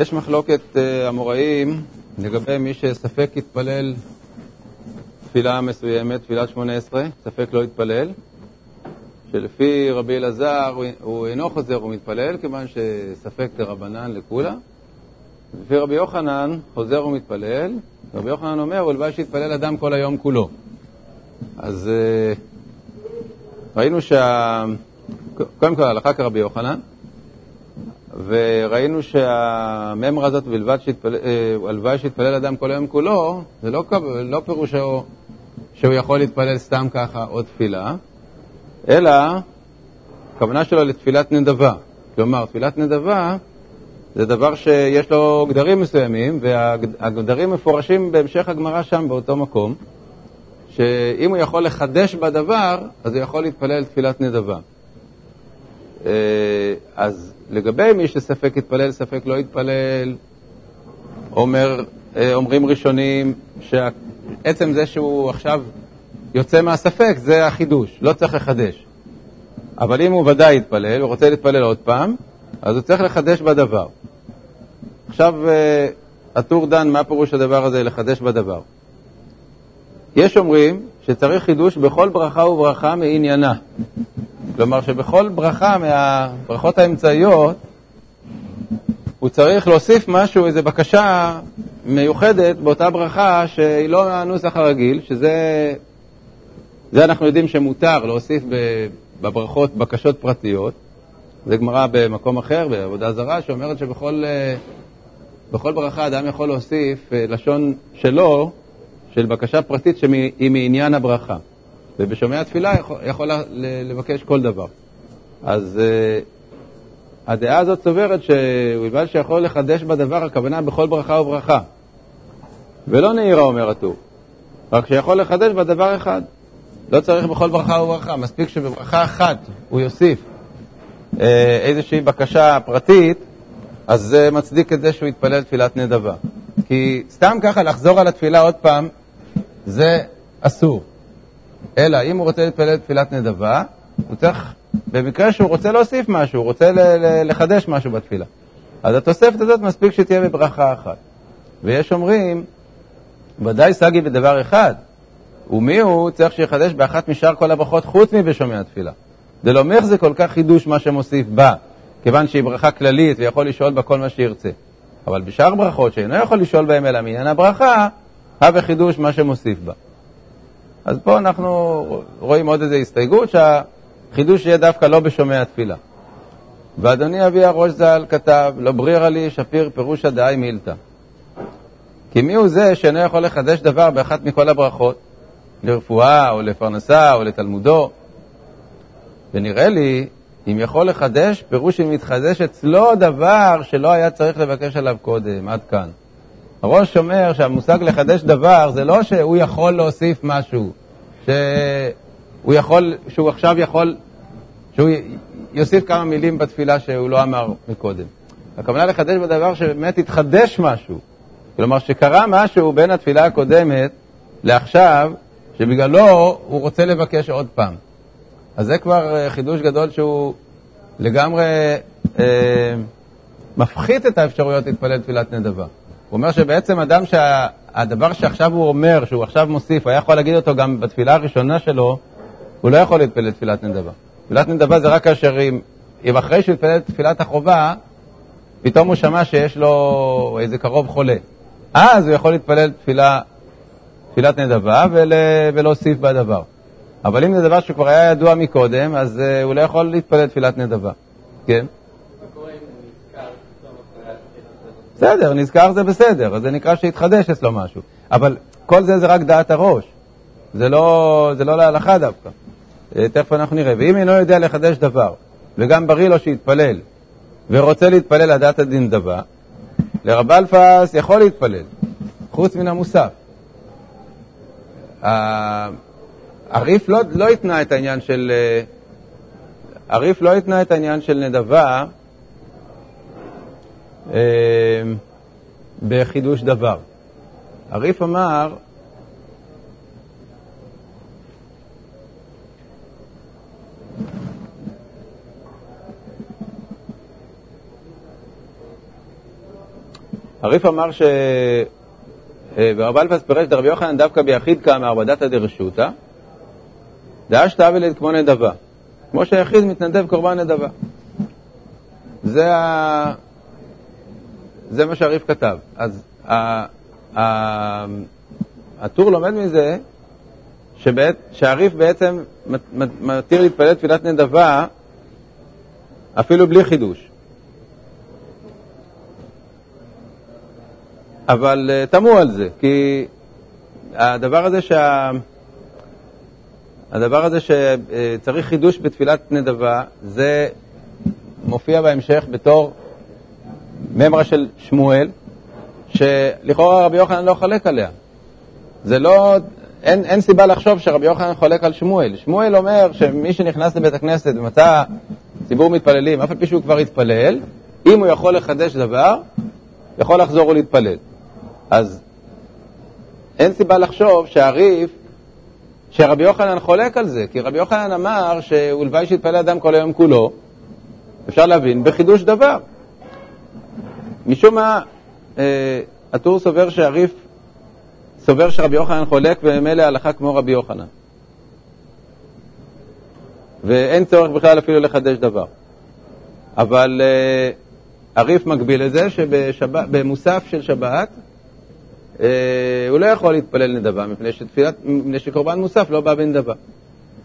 יש מחלוקת אה, אמוראים לגבי מי שספק יתפלל תפילה מסוימת, תפילת שמונה עשרה, ספק לא יתפלל, שלפי רבי אלעזר הוא, אינו חוזר ומתפלל, כיוון שספק דרבנן לכולה. לפי רבי יוחנן, חוזר ומתפלל, רבי יוחנן אומר, ולוואי שיתפלל אדם כל היום כולו. אז אה, ראינו שה... קודם כל הלכה כרבי יוחנן, וראינו שהממרה הזאת, הלוואי שיתפלל אדם כל היום כולו, זה לא, לא פירושו שהוא יכול להתפלל סתם ככה עוד תפילה, אלא הכוונה שלו לתפילת נדבה. כלומר, תפילת נדבה זה דבר שיש לו גדרים מסוימים, והגדרים מפורשים בהמשך הגמרא שם, באותו מקום, שאם הוא יכול לחדש בדבר, אז הוא יכול להתפלל תפילת נדבה. אה, אז לגבי מי שספק יתפלל, ספק לא יתפלל, אומר, אה, אומרים ראשונים שעצם זה שהוא עכשיו יוצא מהספק, זה החידוש, לא צריך לחדש. אבל אם הוא ודאי יתפלל, הוא רוצה להתפלל עוד פעם, אז הוא צריך לחדש בדבר. עכשיו, אה, הטור דן, מה פירוש הדבר הזה, לחדש בדבר? יש אומרים שצריך חידוש בכל ברכה וברכה מעניינה. כלומר שבכל ברכה מהברכות האמצעיות הוא צריך להוסיף משהו, איזו בקשה מיוחדת באותה ברכה שהיא לא הנוסח הרגיל, שזה זה אנחנו יודעים שמותר להוסיף בברכות בקשות פרטיות. זה גמרא במקום אחר, בעבודה זרה, שאומרת שבכל בכל ברכה אדם יכול להוסיף אה, לשון שלו, של בקשה פרטית שהיא מעניין הברכה. ובשומע תפילה יכול, יכול לבקש כל דבר. אז uh, הדעה הזאת סוברת שבלבד שיכול לחדש בדבר, הכוונה בכל ברכה וברכה. ולא נהירה, אומר הטור, רק שיכול לחדש בדבר אחד. לא צריך בכל ברכה וברכה, מספיק שבברכה אחת הוא יוסיף uh, איזושהי בקשה פרטית, אז זה מצדיק את זה שהוא יתפלל תפילת נדבה. כי סתם ככה לחזור על התפילה עוד פעם, זה אסור. אלא אם הוא רוצה להתפלל תפילת נדבה, הוא צריך, במקרה שהוא רוצה להוסיף משהו, הוא רוצה לחדש משהו בתפילה. אז התוספת הזאת מספיק שתהיה בברכה אחת. ויש אומרים, ודאי סגי בדבר אחד, ומי הוא צריך שיחדש באחת משאר כל הברכות חוץ מבשומע התפילה. זה לא כל כך חידוש מה שמוסיף בה, כיוון שהיא ברכה כללית ויכול לשאול בה כל מה שירצה. אבל בשאר ברכות שאינו יכול לשאול בהן אלא מעניין הברכה, הווה חידוש מה שמוסיף בה. אז פה אנחנו רואים עוד איזו הסתייגות, שהחידוש יהיה דווקא לא בשומע התפילה. ואדוני אבי הראש ז"ל כתב, לא ברירה לי שפיר פירוש דאי מילתא. כי מי הוא זה שאינו יכול לחדש דבר באחת מכל הברכות, לרפואה או לפרנסה או לתלמודו? ונראה לי, אם יכול לחדש, פירוש אם מתחדש אצלו דבר שלא היה צריך לבקש עליו קודם, עד כאן. הראש אומר שהמושג לחדש דבר זה לא שהוא יכול להוסיף משהו, שהוא יכול, שהוא עכשיו יכול, שהוא יוסיף כמה מילים בתפילה שהוא לא אמר מקודם. הכוונה לחדש בדבר שבאמת התחדש משהו. כלומר, שקרה משהו בין התפילה הקודמת לעכשיו, שבגללו הוא רוצה לבקש עוד פעם. אז זה כבר אה, חידוש גדול שהוא לגמרי אה, מפחית את האפשרויות להתפלל תפילת נדבה. הוא אומר שבעצם אדם שהדבר שה, שעכשיו הוא אומר, שהוא עכשיו מוסיף, היה יכול להגיד אותו גם בתפילה הראשונה שלו, הוא לא יכול להתפלל תפילת נדבה. תפילת נדבה זה רק כאשר אם, אם אחרי שהוא יתפלל תפילת החובה, פתאום הוא שמע שיש לו איזה קרוב חולה. אז הוא יכול להתפלל תפילה, תפילת נדבה ול, ולהוסיף בדבר. אבל אם זה דבר שכבר היה ידוע מקודם, אז uh, הוא לא יכול להתפלל תפילת נדבה. כן? בסדר, נזכר זה בסדר, אז זה נקרא שהתחדש אצלו משהו. אבל כל זה זה רק דעת הראש, זה לא, זה לא להלכה דווקא. אה, תכף אנחנו נראה. ואם אינו יודע לחדש דבר, וגם בריא לו שיתפלל, ורוצה להתפלל לדעת הדין דבה, לרב אלפס יכול להתפלל, חוץ מן המוסף. הריף לא, לא התנה את העניין של... אה, הריף לא התנה את העניין של נדבה אה, בחידוש דבר. הריף אמר, הריף אמר ש... ורב אלפס פירש דרבי יוחנן דווקא ביחיד כאמר בדתא דרשותא, דאשתא אבלד כמו נדבה. כמו שהיחיד מתנדב קורבן נדבה. זה, ה... זה מה שהריף כתב. אז. הטור לומד מזה שבעת... שהריף בעצם מתיר להתפלל תפילת נדבה אפילו בלי חידוש. אבל uh, תמו על זה, כי הדבר הזה שה... הדבר הזה שצריך חידוש בתפילת נדבה, זה מופיע בהמשך בתור ממרה של שמואל, שלכאורה רבי יוחנן לא חולק עליה. זה לא, אין, אין סיבה לחשוב שרבי יוחנן חולק על שמואל. שמואל אומר שמי שנכנס לבית הכנסת ומצא ציבור מתפללים, אף על פי שהוא כבר התפלל, אם הוא יכול לחדש דבר, יכול לחזור ולהתפלל. אז אין סיבה לחשוב שהריף, שרבי יוחנן חולק על זה, כי רבי יוחנן אמר שאולוואי שיתפלל אדם כל היום כולו, אפשר להבין, בחידוש דבר. משום מה, אה, הטור סובר שהריף סובר שרבי יוחנן חולק וממילא הלכה כמו רבי יוחנן. ואין צורך בכלל אפילו לחדש דבר. אבל אה, הריף מגביל את זה שבמוסף של שבת אה, הוא לא יכול להתפלל נדבה, מפני, שתפילת, מפני שקורבן מוסף לא בא בנדבה.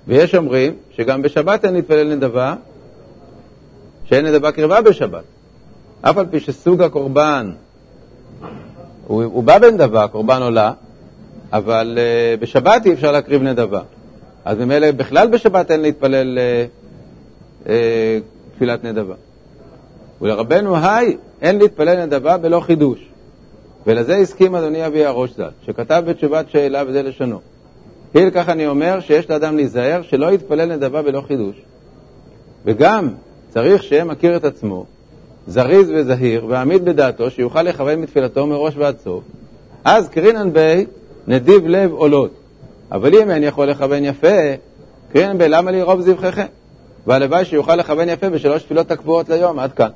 ויש אומרים שגם בשבת אין להתפלל נדבה, שאין נדבה קרבה בשבת. אף על פי שסוג הקורבן הוא, הוא בא בנדבה, קורבן עולה, אבל uh, בשבת אי אפשר להקריב נדבה. אז ממילא בכלל בשבת אין להתפלל uh, uh, תפילת נדבה. ולרבנו היי, אין להתפלל נדבה בלא חידוש. ולזה הסכים אדוני אבי הראש ז"ל, שכתב בתשובת שאלה וזה לשונו. היל כך אני אומר שיש לאדם להיזהר שלא יתפלל נדבה בלא חידוש. וגם צריך שיהיה מכיר את עצמו, זריז וזהיר, ועמיד בדעתו, שיוכל לכוון מתפילתו מראש ועד סוף. אז קרינן בי נדיב לב עולות. אבל אם אין יכול לכוון יפה, קרינן בי למה לי רוב זבחיכם? והלוואי שיוכל לכוון יפה בשלוש תפילות הקבועות ליום, עד כאן.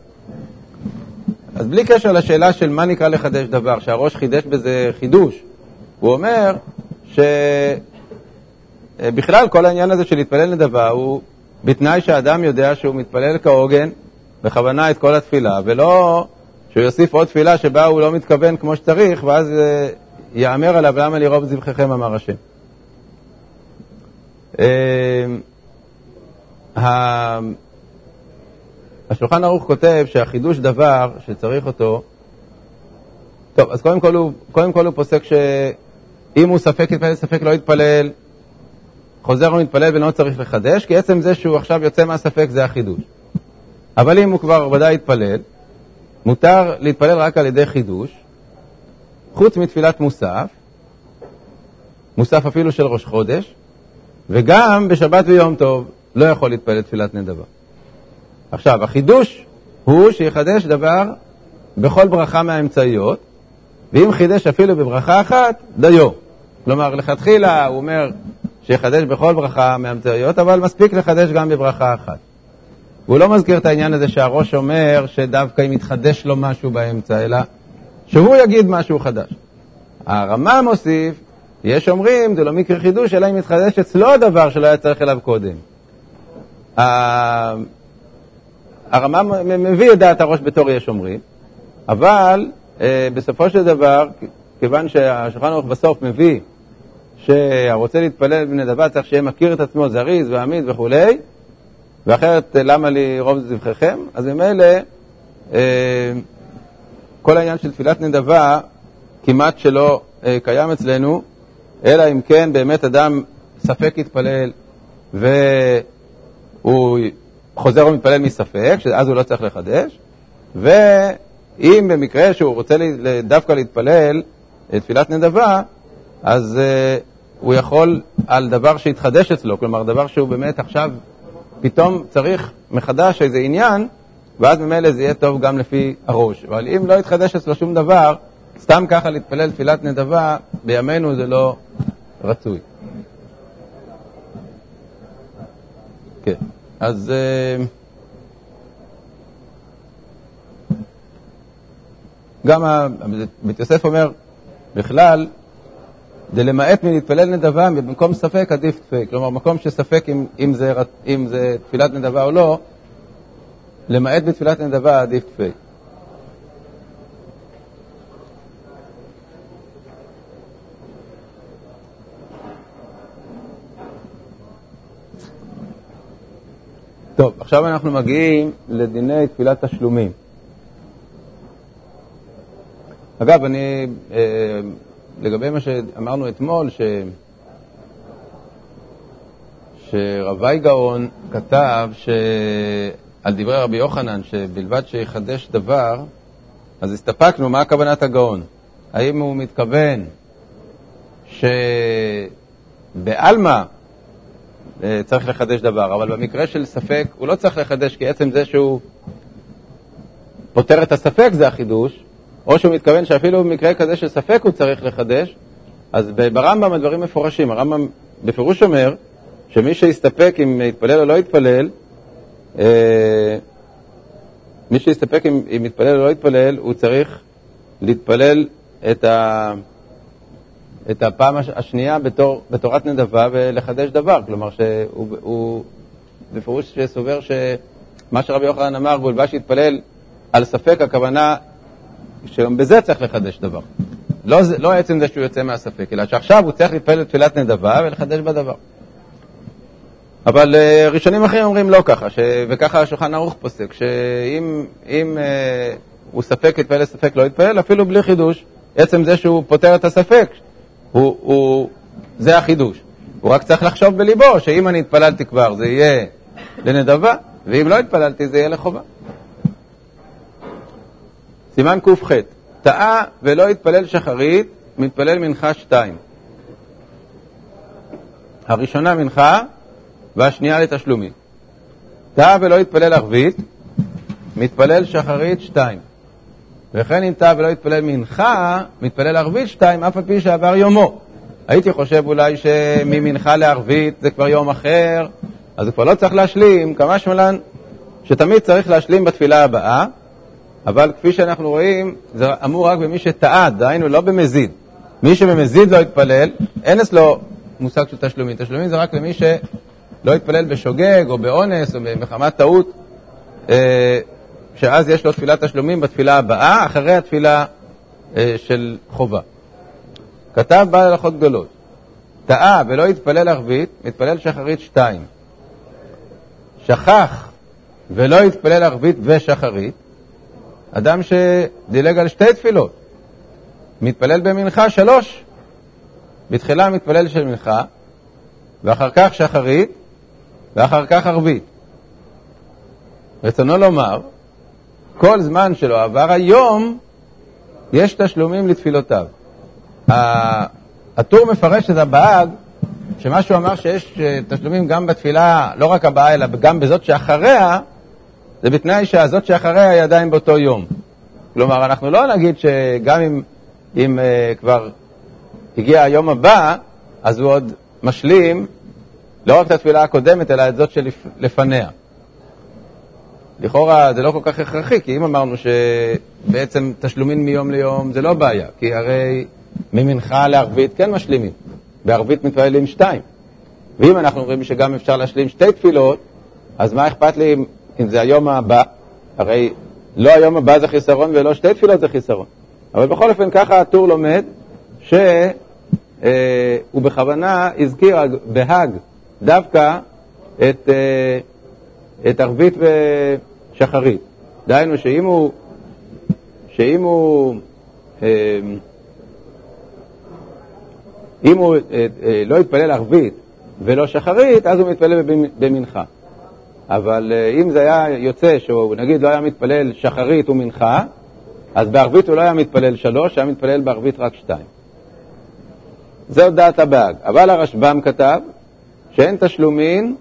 אז בלי קשר לשאלה של מה נקרא לחדש דבר, שהראש חידש בזה חידוש, הוא אומר שבכלל כל העניין הזה של להתפלל נדבה הוא בתנאי שהאדם יודע שהוא מתפלל כהוגן, בכוונה את כל התפילה, ולא שהוא יוסיף עוד תפילה שבה הוא לא מתכוון כמו שצריך, ואז אה, יאמר עליו למה לרוב זבחיכם אמר השם. אה, השולחן ערוך כותב שהחידוש דבר שצריך אותו, טוב, אז קודם כל הוא, קודם כל הוא פוסק שאם הוא ספק יתפלל, ספק לא יתפלל, חוזר ומתפלל ולא צריך לחדש, כי עצם זה שהוא עכשיו יוצא מהספק זה החידוש. אבל אם הוא כבר ודאי יתפלל, מותר להתפלל רק על ידי חידוש, חוץ מתפילת מוסף, מוסף אפילו של ראש חודש, וגם בשבת ויום טוב לא יכול להתפלל תפילת נדבה. עכשיו, החידוש הוא שיחדש דבר בכל ברכה מהאמצעיות, ואם חידש אפילו בברכה אחת, דיו. כלומר, לכתחילה הוא אומר שיחדש בכל ברכה מהאמצעיות, אבל מספיק לחדש גם בברכה אחת. והוא לא מזכיר את העניין הזה שהראש אומר שדווקא אם יתחדש לו משהו באמצע, אלא שהוא יגיד משהו חדש. הרמ"א מוסיף, יש אומרים, זה לא מקרה חידוש, אלא אם יתחדש אצלו דבר שלא היה צריך אליו קודם. הרמ"א מביא את דעת הראש בתור יש אומרים, אבל אה, בסופו של דבר, כיוון שהשולחן ערוך בסוף מביא שהרוצה להתפלל בנדבה צריך שיהיה מכיר את עצמו זריז ועמיד וכולי, ואחרת למה לי רוב זבחיכם? אז ממילא אה, כל העניין של תפילת נדבה כמעט שלא אה, קיים אצלנו, אלא אם כן באמת אדם ספק יתפלל והוא חוזר ומתפלל מספק, שאז הוא לא צריך לחדש, ואם במקרה שהוא רוצה דווקא להתפלל תפילת נדבה, אז הוא יכול על דבר שהתחדש אצלו, כלומר דבר שהוא באמת עכשיו פתאום צריך מחדש איזה עניין, ואז ממילא זה יהיה טוב גם לפי הראש. אבל אם לא יתחדש אצלו שום דבר, סתם ככה להתפלל תפילת נדבה, בימינו זה לא רצוי. כן. אז... אה, גם בית יוסף אומר, בכלל, זה למעט מלהתפלל נדבה, במקום ספק עדיף תפק. כלומר, מקום שספק אם, אם, זה, אם זה תפילת נדבה או לא, למעט בתפילת נדבה עדיף תפק. טוב, עכשיו אנחנו מגיעים לדיני תפילת תשלומים. אגב, אני, אה, לגבי מה שאמרנו אתמול, ש... שרבי גאון כתב ש... על דברי רבי יוחנן, שבלבד שיחדש דבר, אז הסתפקנו, מה הכוונת הגאון? האם הוא מתכוון שבעלמא אה, צריך לחדש דבר, אבל במקרה של ספק הוא לא צריך לחדש, כי עצם זה שהוא פותר את הספק זה החידוש, או שהוא מתכוון שאפילו במקרה כזה של ספק הוא צריך לחדש, אז ברמב"ם הדברים מפורשים. הרמב"ם בפירוש אומר שמי שיסתפק אם יתפלל או לא יתפלל, אה, מי שיסתפק אם, אם יתפלל או לא יתפלל, הוא צריך להתפלל את, ה, את הפעם השנייה בתור, בתורת נדבה ולחדש דבר. כלומר, שהוא בפירוש סובר שמה שרבי יוחנן אמר, גולבש יתפלל על ספק, הכוונה שגם בזה צריך לחדש דבר. לא, לא עצם זה שהוא יוצא מהספק, אלא שעכשיו הוא צריך להתפלל תפילת נדבה ולחדש בדבר. אבל uh, ראשונים אחרים אומרים לא ככה, ש... וככה השולחן ערוך פוסק, שאם אם, uh, הוא ספק יתפלל ספק לא יתפלל, אפילו בלי חידוש, עצם זה שהוא פותר את הספק, הוא, הוא, זה החידוש. הוא רק צריך לחשוב בליבו שאם אני התפללתי כבר זה יהיה לנדבה, ואם לא התפללתי זה יהיה לחובה. סימן ק"ח, טעה ולא התפלל שחרית, מתפלל מנחה שתיים. הראשונה מנחה והשנייה לתשלומית. טעה ולא התפלל ערבית, מתפלל שחרית שתיים. וכן אם טעה ולא התפלל מנחה, מתפלל ערבית שתיים, אף על פי שעבר יומו. הייתי חושב אולי שממנחה לערבית זה כבר יום אחר, אז הוא כבר לא צריך להשלים, כמה שמלן שתמיד צריך להשלים בתפילה הבאה, אבל כפי שאנחנו רואים, זה אמור רק במי שטעה, דהיינו לא במזיד. מי שבמזיד לא יתפלל, אין אצלו מושג של תשלומים. תשלומים זה רק למי שלא יתפלל בשוגג או באונס או מחמת טעות, אה, שאז יש לו תפילת תשלומים בתפילה הבאה, אחרי התפילה אה, של חובה. כתב בעל הלכות גדולות, טעה ולא יתפלל ערבית, מתפלל שחרית שתיים. שכח ולא יתפלל ערבית ושחרית, אדם שדילג על שתי תפילות, מתפלל במנחה שלוש. בתחילה מתפלל של מנחה, ואחר כך שחרית, ואחר כך ערבית. רצונו לומר, כל זמן שלא עבר היום, יש תשלומים לתפילותיו. הטור מפרש את הבאג, שמה שהוא אמר שיש אה, תשלומים גם בתפילה, לא רק הבאה, אלא גם בזאת שאחריה, זה בתנאי שהזאת שאחריה היא עדיין באותו יום. כלומר, אנחנו לא נגיד שגם אם, אם uh, כבר הגיע היום הבא, אז הוא עוד משלים לא רק את התפילה הקודמת, אלא את זאת שלפניה. לכאורה זה לא כל כך הכרחי, כי אם אמרנו שבעצם תשלומים מיום ליום זה לא בעיה, כי הרי ממנחה לערבית כן משלימים, בערבית מתפללים שתיים. ואם אנחנו אומרים שגם אפשר להשלים שתי תפילות, אז מה אכפת לי אם זה היום הבא, הרי לא היום הבא זה חיסרון ולא שתי תפילות זה חיסרון. אבל בכל אופן ככה הטור לומד שהוא אה, בכוונה הזכיר בהאג דווקא את, אה, את ערבית ושחרית. דהיינו שאם הוא, שאם הוא, אה, אם הוא לא יתפלל ערבית ולא שחרית, אז הוא מתפלל במנחה. אבל אה, אם זה היה יוצא שהוא נגיד לא היה מתפלל שחרית ומנחה, אז בערבית הוא לא היה מתפלל שלוש, היה מתפלל בערבית רק שתיים. זו דעת הבאג. אבל הרשב"ם כתב שאין תשלומין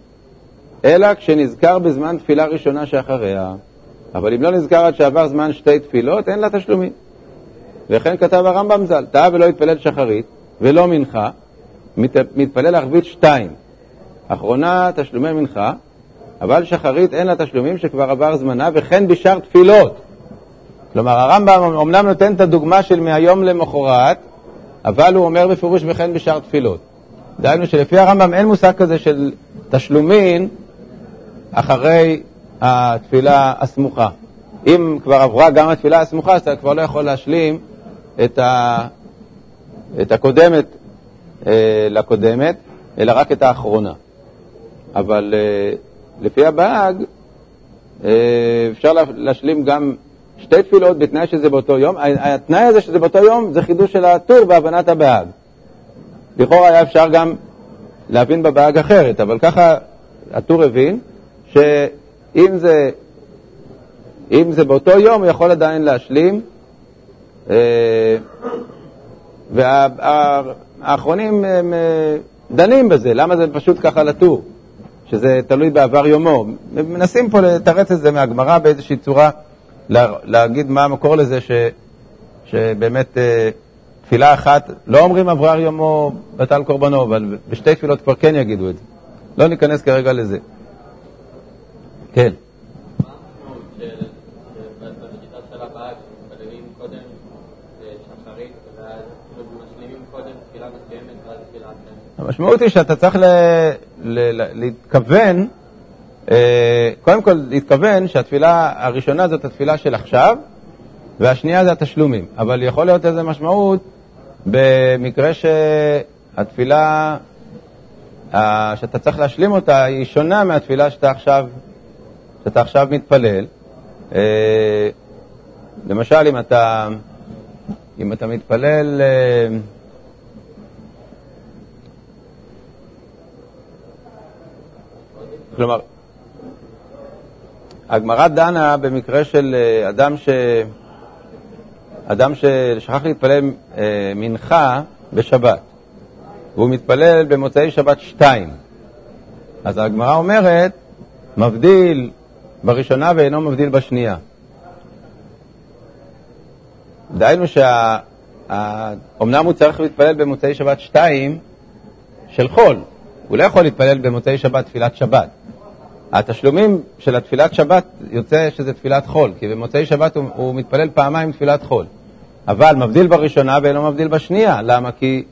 אלא כשנזכר בזמן תפילה ראשונה שאחריה. אבל אם לא נזכר עד שעבר זמן שתי תפילות, אין לה תשלומין. וכן כתב הרמב"ם ז"ל, טעה ולא התפלל שחרית ולא מנחה, מת, מתפלל ערבית שתיים. אחרונה תשלומי מנחה, אבל שחרית אין לה תשלומים שכבר עבר זמנה, וכן בשאר תפילות. כלומר, הרמב"ם אומנם נותן את הדוגמה של מהיום למחרת, אבל הוא אומר בפירוש וכן בשאר תפילות. דהיינו שלפי הרמב"ם אין מושג כזה של תשלומין אחרי התפילה הסמוכה. אם כבר עברה גם התפילה הסמוכה, אז אתה כבר לא יכול להשלים את, ה... את הקודמת אה, לקודמת, אלא רק את האחרונה. אבל אה, לפי הבאג, אה, אפשר להשלים גם שתי תפילות בתנאי שזה באותו יום. התנאי הזה שזה באותו יום זה חידוש של הטור בהבנת הבאג. לכאורה היה אפשר גם להבין בבאג אחרת, אבל ככה הטור הבין שאם זה, זה באותו יום, הוא יכול עדיין להשלים. אה, והאחרונים אה, דנים בזה, למה זה פשוט ככה לטור, שזה תלוי בעבר יומו. מנסים פה לתרץ את זה מהגמרא באיזושהי צורה, להגיד מה המקור לזה ש, שבאמת אה, תפילה אחת, לא אומרים אברר יומו בטל קורבנו, אבל בשתי תפילות כבר כן יגידו את זה. לא ניכנס כרגע לזה. כן. המשמעות היא שאתה צריך ל, ל, להתכוון, אה, קודם כל להתכוון שהתפילה הראשונה זאת התפילה של עכשיו, והשנייה זה התשלומים. אבל יכול להיות איזו משמעות במקרה שהתפילה שאתה צריך להשלים אותה היא שונה מהתפילה שאתה עכשיו, שאתה עכשיו מתפלל. אה, למשל, אם אתה, אם אתה מתפלל... אה, כלומר, הגמרא דנה במקרה של אה, אדם, ש... אדם ששכח להתפלל אה, מנחה בשבת, והוא מתפלל במוצאי שבת שתיים. אז הגמרא אומרת, מבדיל בראשונה ואינו מבדיל בשנייה. דהיינו שאומנם. הוא צריך להתפלל במוצאי שבת שתיים של חול, הוא לא יכול להתפלל במוצאי שבת תפילת שבת. התשלומים של התפילת שבת יוצא שזה תפילת חול, כי במוצאי שבת הוא, הוא מתפלל פעמיים תפילת חול. אבל מבדיל בראשונה ואינו מבדיל בשנייה. למה? כי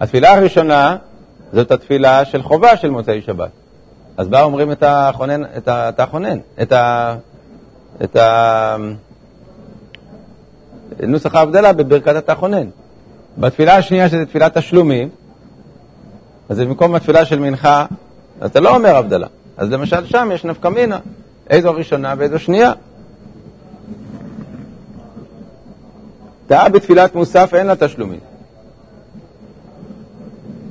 התפילה הראשונה זאת התפילה של חובה של מוצאי שבת. אז בה אומרים את החונן, את, ה, את החונן, את, ה, את ה, נוסח ההבדלה בברכת התחונן. בתפילה השנייה, שזה תפילת תשלומים, אז במקום התפילה של מנחה, אתה לא אומר הבדלה. אז למשל שם יש נפקא מינה, איזו ראשונה ואיזו שנייה. טעה בתפילת מוסף אין לה תשלומים.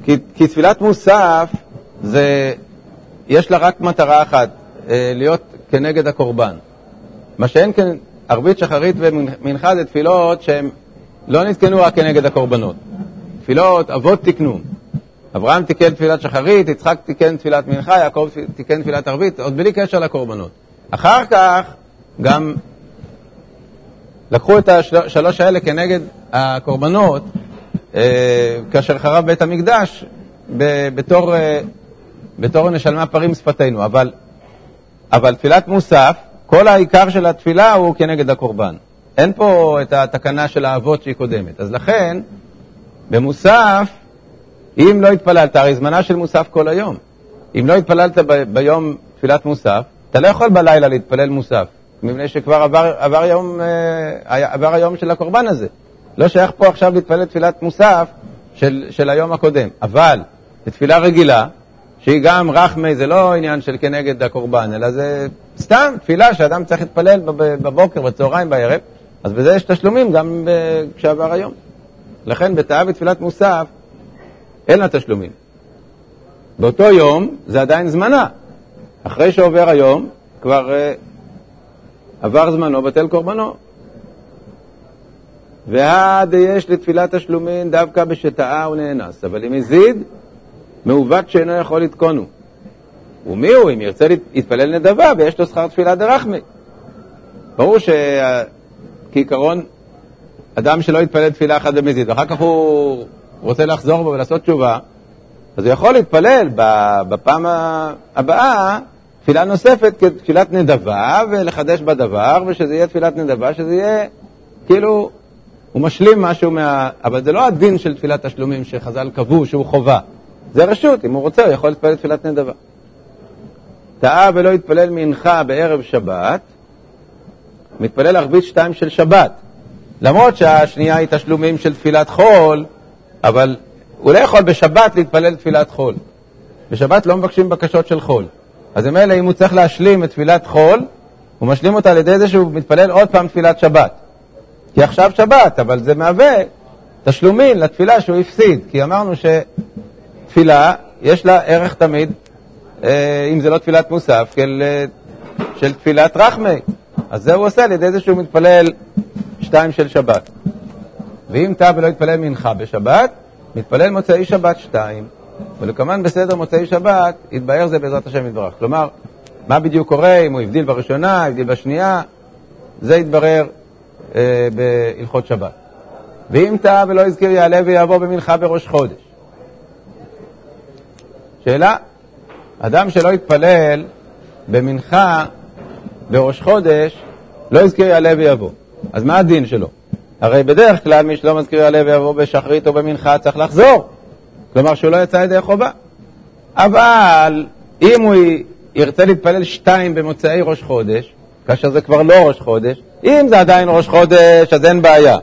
כי, כי תפילת מוסף זה, יש לה רק מטרה אחת, אה, להיות כנגד הקורבן. מה שאין כן, ערבית, שחרית ומנחה זה תפילות שהן לא נתקנו רק כנגד הקורבנות. תפילות אבות תקנו. אברהם תיקן תפילת שחרית, יצחק תיקן תפילת מנחה, יעקב תיקן תפילת ערבית, עוד בלי קשר לקורבנות. אחר כך גם לקחו את השלוש האלה כנגד הקורבנות, אה, כאשר חרב בית המקדש, בתור, אה, בתור נשלמה פרים שפתנו. אבל, אבל תפילת מוסף, כל העיקר של התפילה הוא כנגד הקורבן. אין פה את התקנה של האבות שהיא קודמת. אז לכן, במוסף, אם לא התפללת, הרי זמנה של מוסף כל היום. אם לא התפללת ב- ביום תפילת מוסף, אתה לא יכול בלילה להתפלל מוסף, מפני שכבר עבר, עבר, יום, אה, עבר היום של הקורבן הזה. לא שייך פה עכשיו להתפלל תפילת מוסף של, של היום הקודם. אבל בתפילה רגילה, שהיא גם רחמי, זה לא עניין של כנגד הקורבן, אלא זה סתם תפילה שאדם צריך להתפלל בבוקר, בצהריים, בערב, אז בזה יש תשלומים גם כשעבר היום. לכן בתאה בתפילת מוסף, אין לה תשלומים. באותו יום זה עדיין זמנה. אחרי שעובר היום, כבר uh, עבר זמנו, בטל קורבנו. ועד יש לתפילת תשלומין דווקא בשטעה הוא נאנס, אבל אם הזיד, מעוות שאינו יכול לתקונו. ומי הוא? אם ירצה להתפלל נדבה ויש לו שכר תפילה דרחמי. ברור שכעיקרון, אדם שלא יתפלל תפילה אחת במזיד, ואחר כך הוא רוצה לחזור בו ולעשות תשובה, אז הוא יכול להתפלל בפעם הבאה תפילה נוספת כתפילת נדבה, ולחדש בדבר, ושזה יהיה תפילת נדבה, שזה יהיה כאילו, הוא משלים משהו מה... אבל זה לא הדין של תפילת תשלומים שחז"ל קבעו שהוא חובה. זה רשות, אם הוא רוצה, הוא יכול להתפלל תפילת נדבה. טעה ולא יתפלל מנחה בערב שבת, מתפלל ערבית שתיים של שבת. למרות שהשנייה היא תשלומים של תפילת חול, אבל הוא לא יכול בשבת להתפלל תפילת חול. בשבת לא מבקשים בקשות של חול. אז ממילא אם הוא צריך להשלים את תפילת חול, הוא משלים אותה על ידי זה שהוא מתפלל עוד פעם תפילת שבת. כי עכשיו שבת, אבל זה מהווה תשלומים לתפילה שהוא הפסיד. כי אמרנו שתפילה, יש לה ערך תמיד, אם זה לא תפילת מוסף, של, אה, של תפילת רחמי. אז זה הוא עושה על ידי זה שהוא מתפלל שתיים של שבת. ואם טעה ולא יתפלל מנחה בשבת, מתפלל מוצאי שבת שתיים. ולכמובן בסדר מוצאי שבת, יתבהר זה בעזרת השם יתברך. כלומר, מה בדיוק קורה, אם הוא הבדיל בראשונה, הבדיל בשנייה, זה יתברר אה, בהלכות שבת. ואם טעה ולא הזכיר יעלה ויעבור במנחה בראש חודש. שאלה, אדם שלא יתפלל במנחה בראש חודש, לא יזכיר יעלה ויבוא. אז מה הדין שלו? הרי בדרך כלל מי שלא מזכיר יעלה ויבוא בשחרית או במנחה צריך לחזור. כלומר שהוא לא יצא ידי חובה. אבל אם הוא ירצה להתפלל שתיים במוצאי ראש חודש, כאשר זה כבר לא ראש חודש, אם זה עדיין ראש חודש, אז אין בעיה.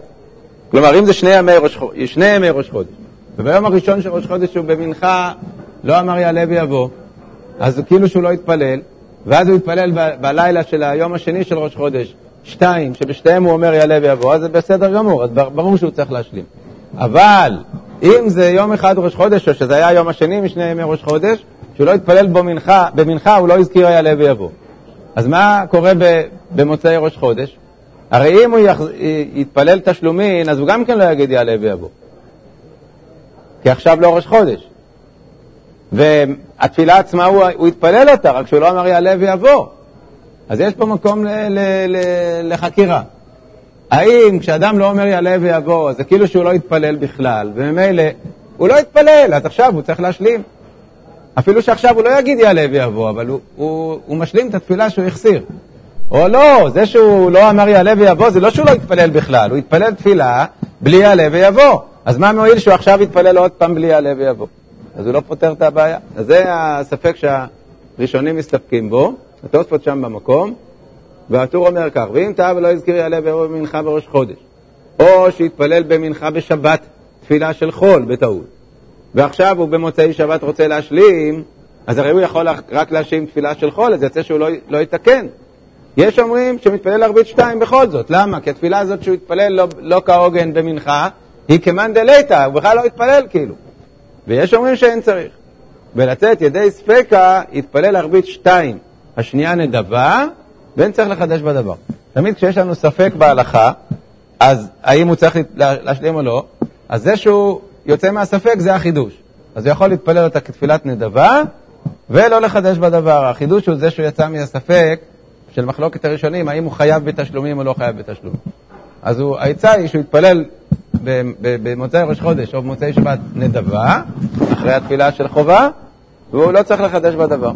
כלומר, אם זה שני ימי ראש, שני ימי ראש חודש, וביום הראשון של ראש חודש הוא במנחה לא אמר יעלה ויבוא, אז כאילו שהוא לא התפלל, ואז הוא התפלל ב- בלילה של היום השני של ראש חודש, שתיים, שבשתיהם הוא אומר יעלה ויבוא, אז זה בסדר גמור, אז ברור שהוא צריך להשלים. אבל אם זה יום אחד ראש חודש, או שזה היה היום השני משני ימי ראש חודש, שהוא לא התפלל בו מנחה, במנחה הוא לא הזכיר יעלה ויבוא. אז מה קורה במוצאי ראש חודש? הרי אם הוא יח... יתפלל תשלומין, אז הוא גם כן לא יגיד יעלה ויבוא. כי עכשיו לא ראש חודש. והתפילה עצמה, הוא, הוא התפלל אותה, רק שהוא לא אמר יעלה ויבוא. אז יש פה מקום ל, ל, ל, לחקירה. האם כשאדם לא אומר יעלה ויבוא, זה כאילו שהוא לא התפלל בכלל, וממילא הוא לא התפלל, אז עכשיו הוא צריך להשלים. אפילו שעכשיו הוא לא יגיד יעלה ויבוא, אבל הוא, הוא, הוא משלים את התפילה שהוא החסיר. או לא, זה שהוא לא אמר יעלה ויבוא, זה לא שהוא לא התפלל בכלל, הוא התפלל תפילה בלי יעלה ויבוא. אז מה מועיל שהוא עכשיו יתפלל עוד פעם בלי יעלה ויבוא? אז הוא לא פותר את הבעיה. אז זה הספק שהראשונים מסתפקים בו, התוספות שם במקום, והטור אומר כך, ואם טעה ולא הזכיר יעלה ויבוא במנחה בראש חודש, או שיתפלל במנחה בשבת תפילה של חול בטעות, ועכשיו הוא במוצאי שבת רוצה להשלים, אז הרי הוא יכול רק להשלים תפילה של חול, אז יוצא שהוא לא, לא יתקן. יש אומרים שמתפלל ערבית שתיים בכל זאת, למה? כי התפילה הזאת שהוא התפלל לא, לא כהוגן במנחה, היא כמאן דליתא, הוא בכלל לא התפלל כאילו. ויש אומרים שאין צריך. ולצאת ידי ספקה, יתפלל ערבית שתיים, השנייה נדבה, ואין צריך לחדש בדבר. תמיד כשיש לנו ספק בהלכה, אז האם הוא צריך להשלים או לא, אז זה שהוא יוצא מהספק זה החידוש. אז הוא יכול להתפלל אותה כתפילת נדבה, ולא לחדש בדבר. החידוש הוא זה שהוא יצא מהספק של מחלוקת הראשונים, האם הוא חייב בתשלומים או לא חייב בתשלומים. אז העצה היא שהוא יתפלל במוצאי ראש חודש או במוצאי שבת נדבה, אחרי התפילה של חובה, והוא לא צריך לחדש בדבר.